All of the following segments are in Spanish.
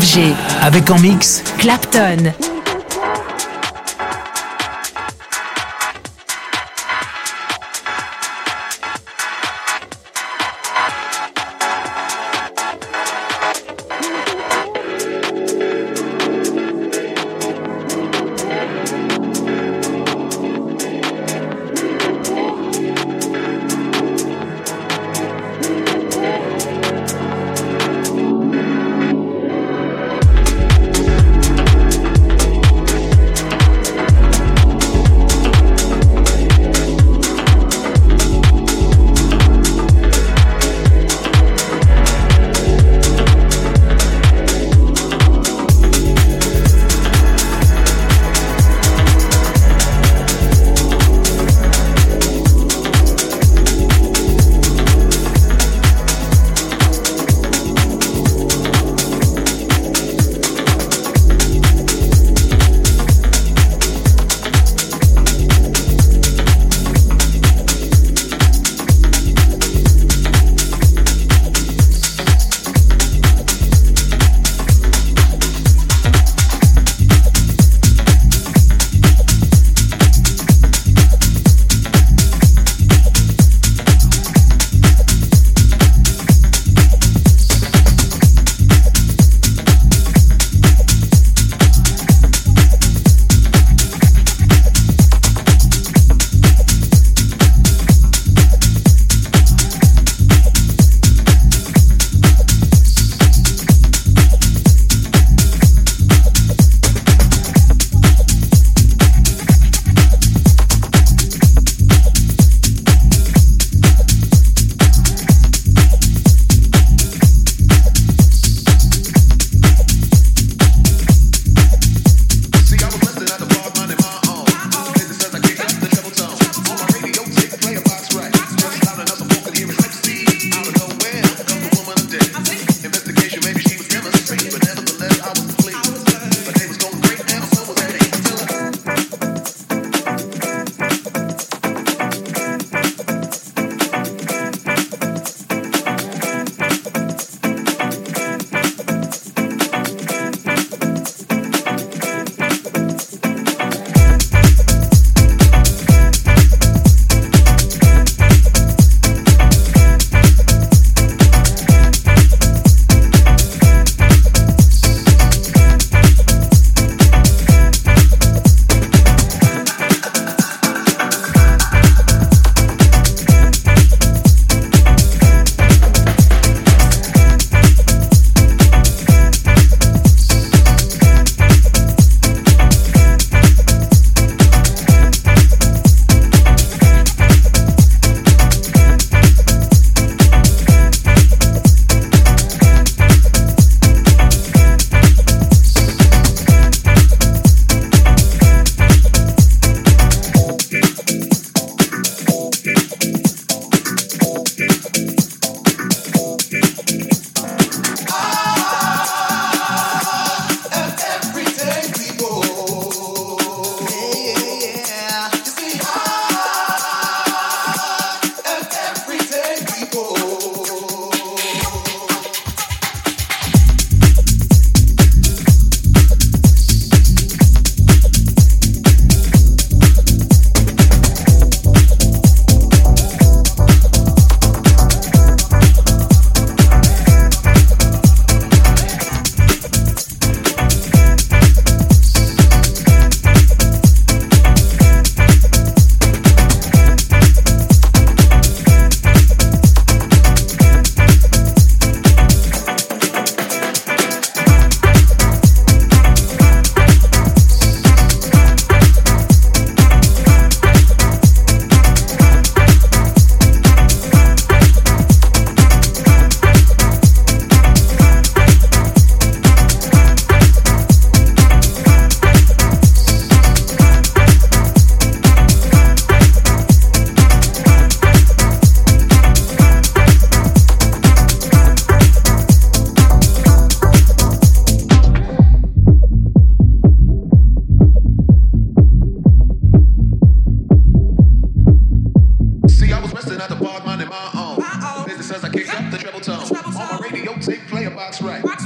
FG. Avec en mix Clapton.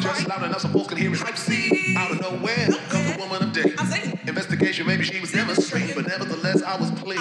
Trust loud enough so folks can hear me. See, out of nowhere comes a woman of day. Investigation, maybe she was demonstrating, but nevertheless I was pleased.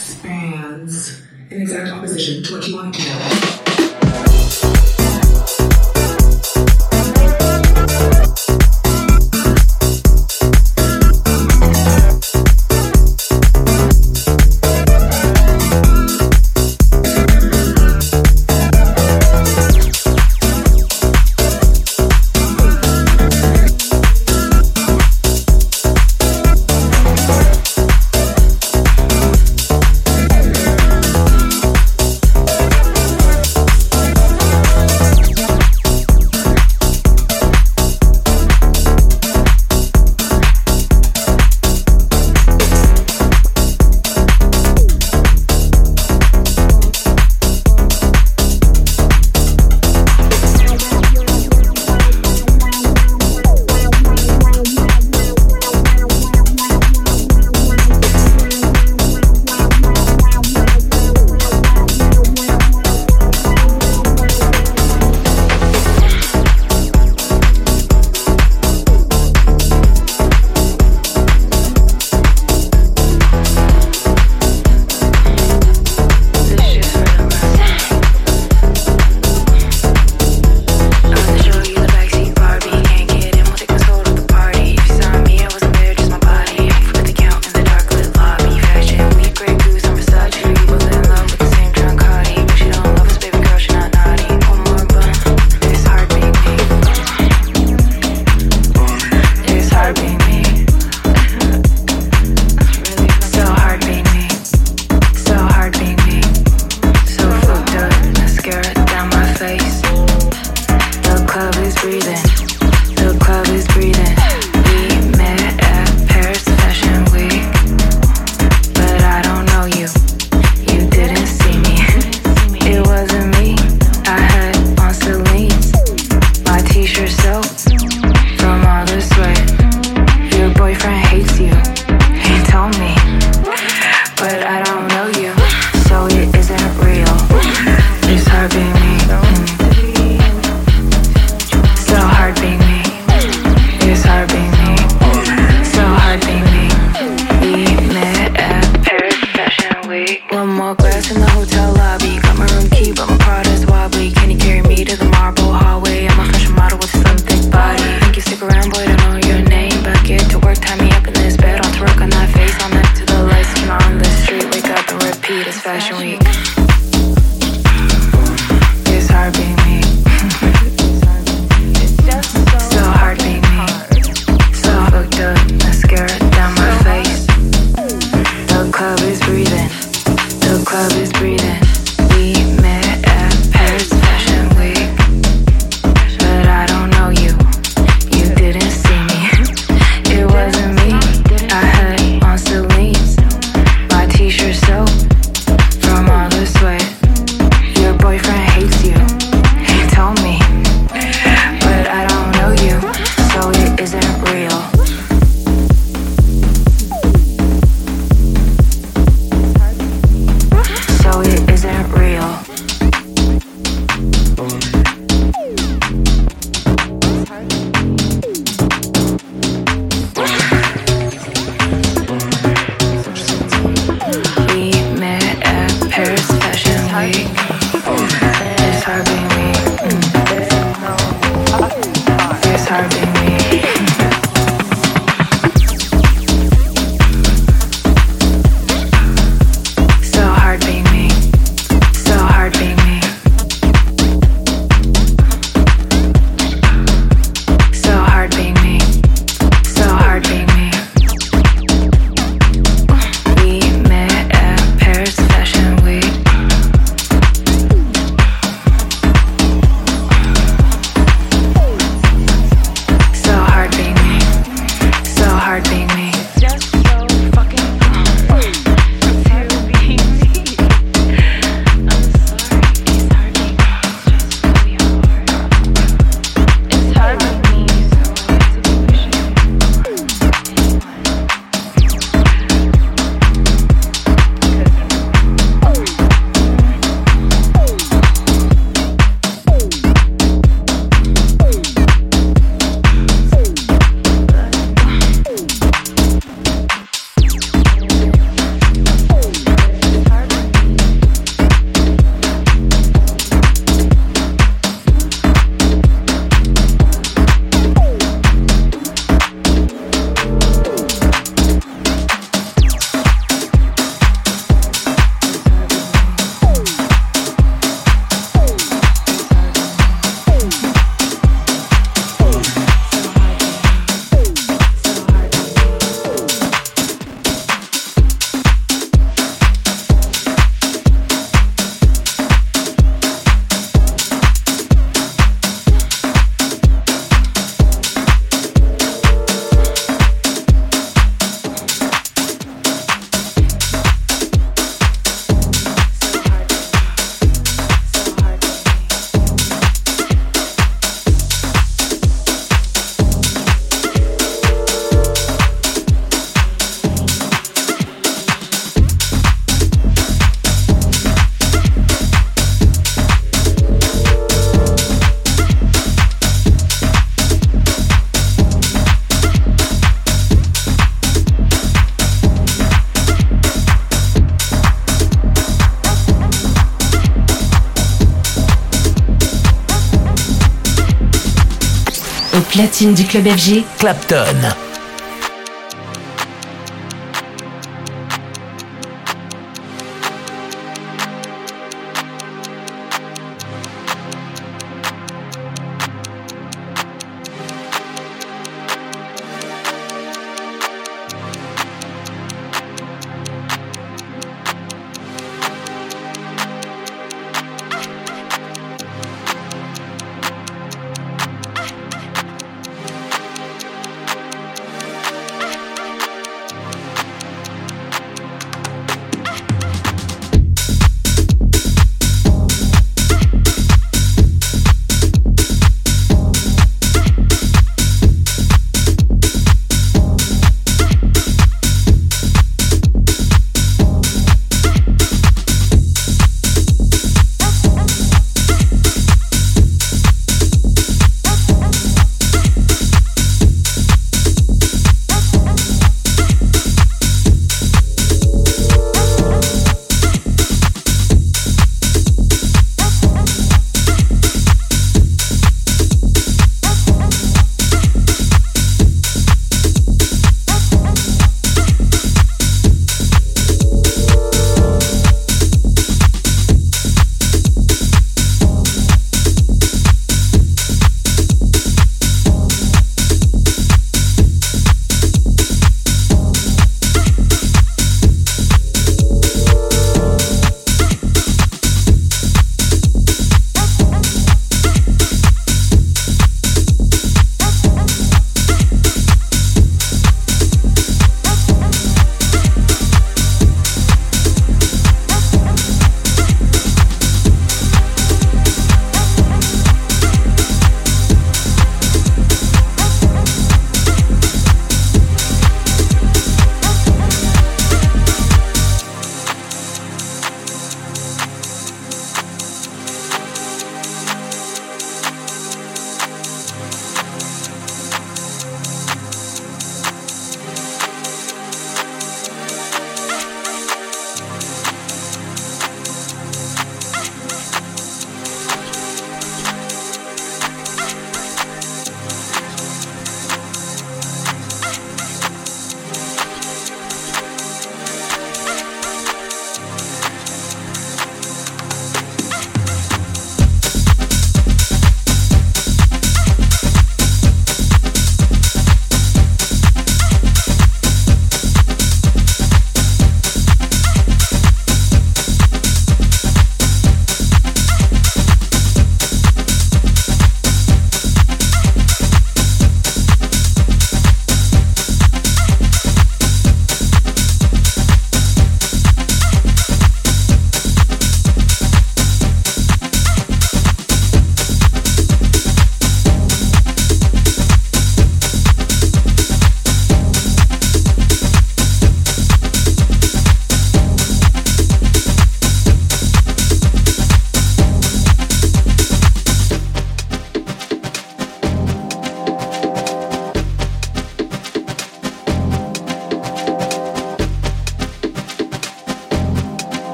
Du club FG, Clapton.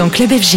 dans Club FG.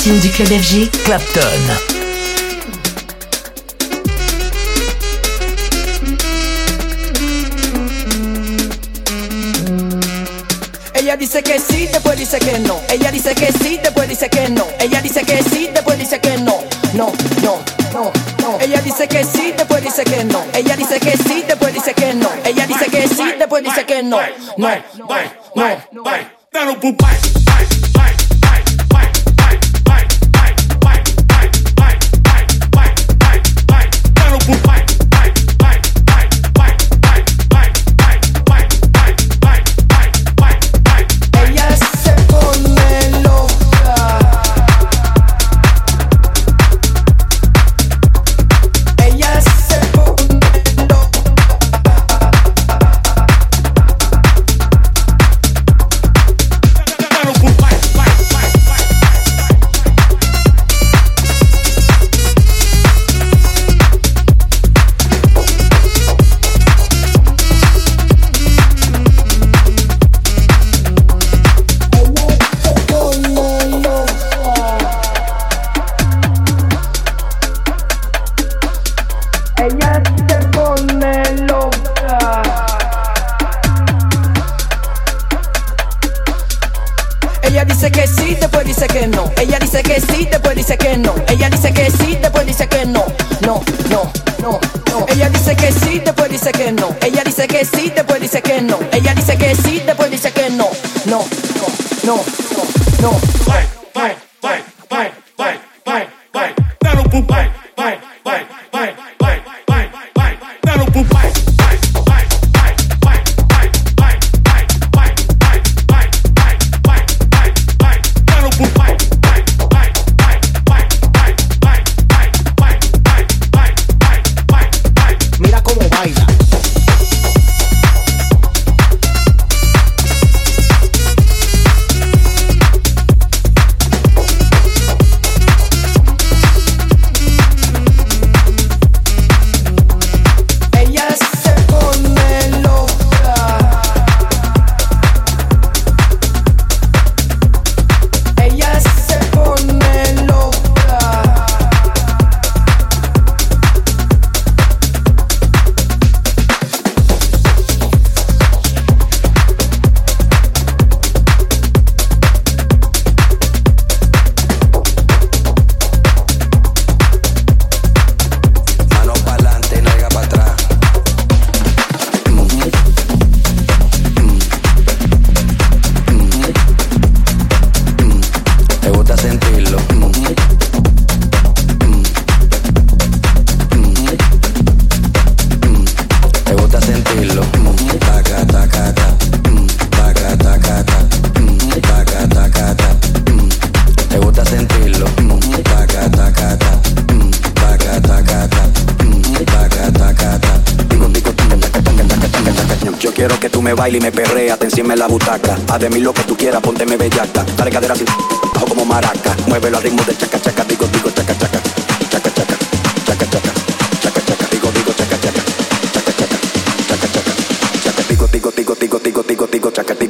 Platine du club FG. Clapton. Ella dice que sí, después dice que no. Ella dice que sí, después dice que no. Ella dice que sí, después dice que no. No, no, no, no. Ella dice que sí, después dice que no. Ella dice que sí, después dice que no. Ella dice que sí, después dice que no. No, no, no. Ella Ella dice que sí, después dice que no. Ella dice que sí, después dice que no. Ella dice que sí, después dice que no. No, no, no, no. Ella dice que sí, después dice que no. Ella dice que sí, después dice que no. Ella dice que sí, después dice que no. No, no, no, no, no. Tú me bailes y me perreas, te encima en la butaca. Haz de mí lo que tú quieras, pónteme bellaca. Dale cadera así, bajo como maraca. Muévelo al ritmo del chaca, chaca, digo, digo, chaca, chaca. Chaca, chaca, chaca, chaca. Chaca, chaca, digo, digo, chaca, chaca. Chaca, chaca, chaca, chaca. Chaca, digo, digo, digo, digo, digo, digo, digo, chaca, tic,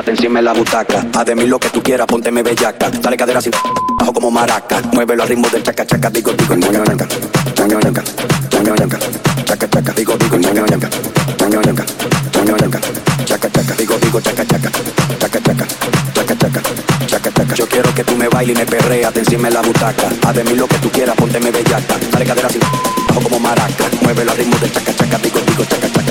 te encima en la butaca. Haz de mí lo que tú quieras, pónteme bellaca. Dale cadera así, bajo como maraca. Muévelo al ritmo del chaca chaca, digo, digo, ñanca. Ñoño, ñanca. Ñoño, ñanca. Chaca chaca, digo, digo, ñanca. Ñoño, ñanca. Ñoño, ñanca. Chaca chaca, digo, digo, chaca chaca. Chaca chaca, chaca chaca. Chaca chaca. Yo quiero que tú me bailes y me perreas, encima en la butaca. Haz de mí lo que tú quieras, pónteme bellaca. Dale cadera así, bajo como maraca. Muévelo al ritmo del chaca chaca, digo, digo, chaca chaca.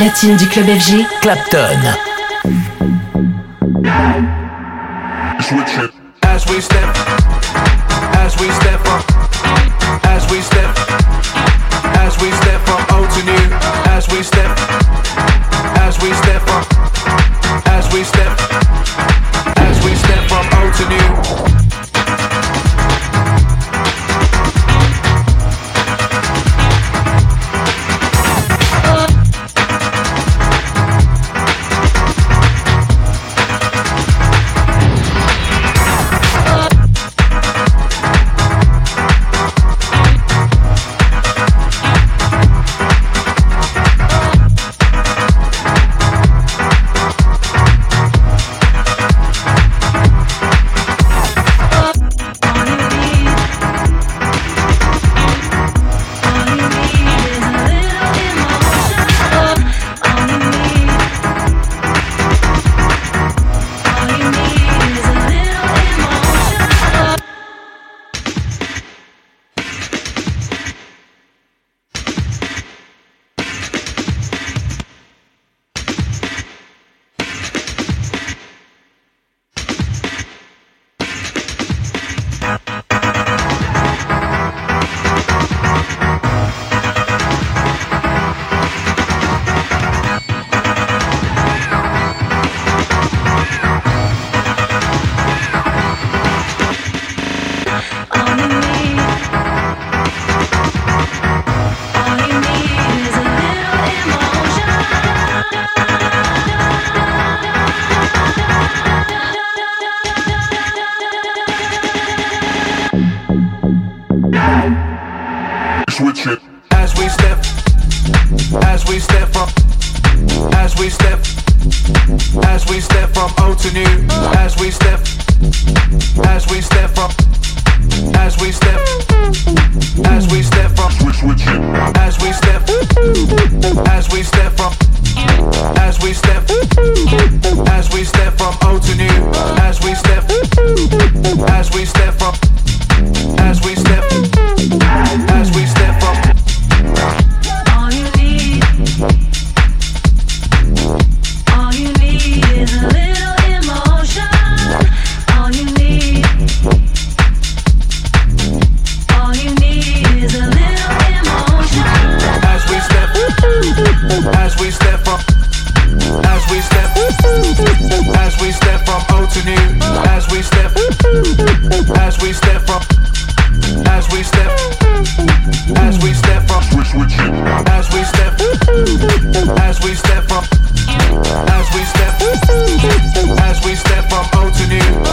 Platine du club FG, Clapton. As we step, as we step from O to new.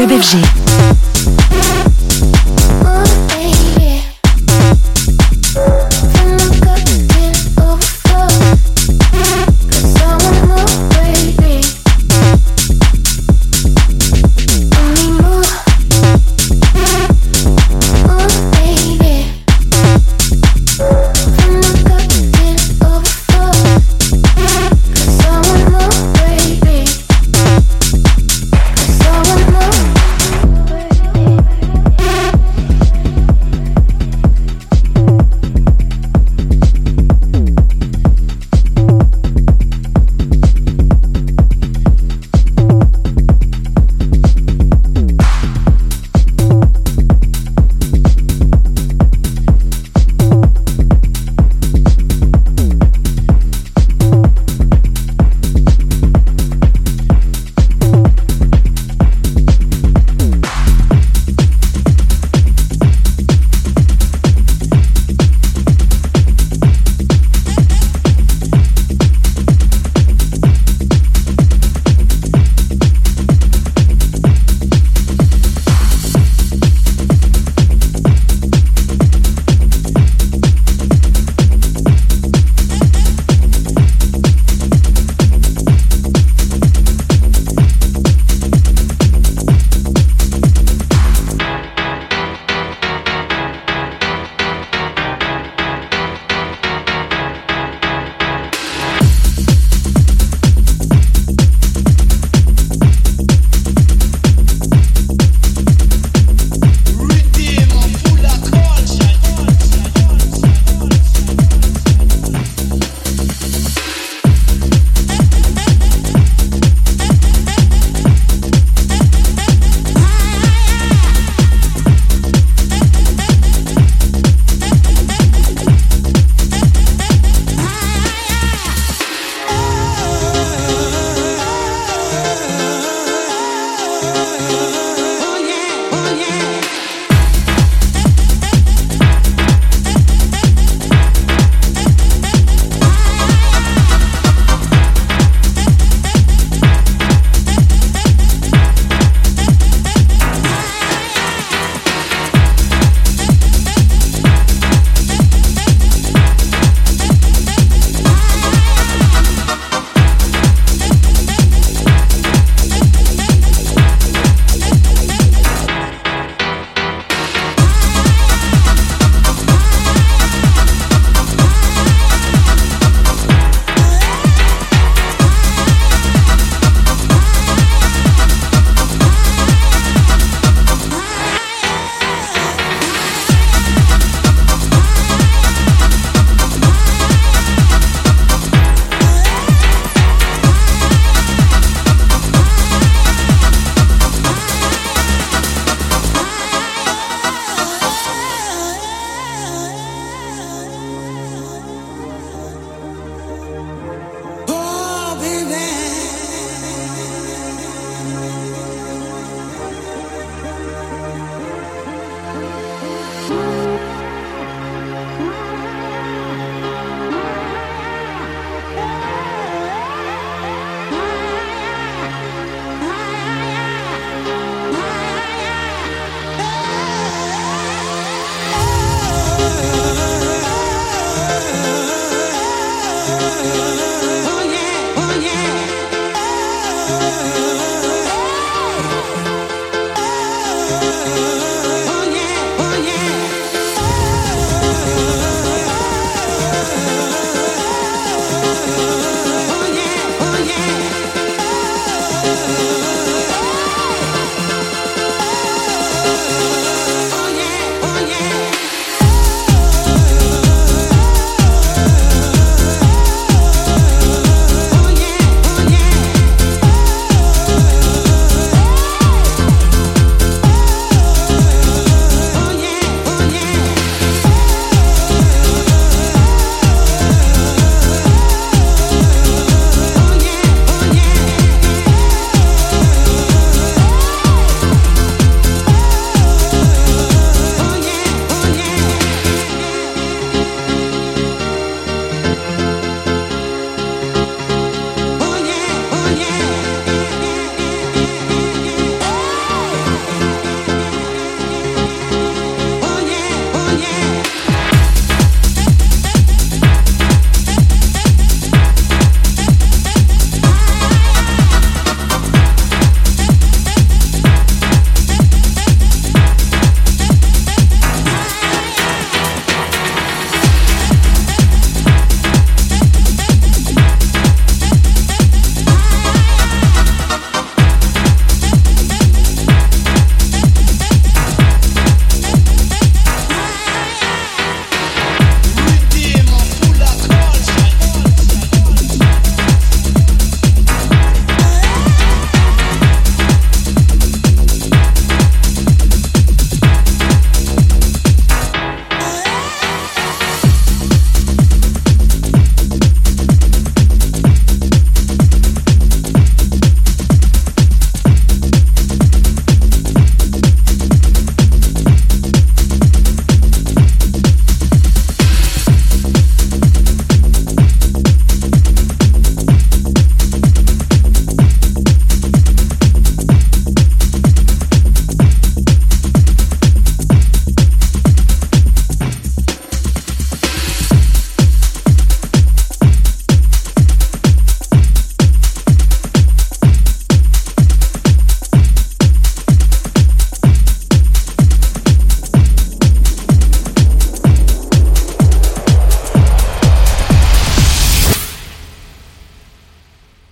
Club FG.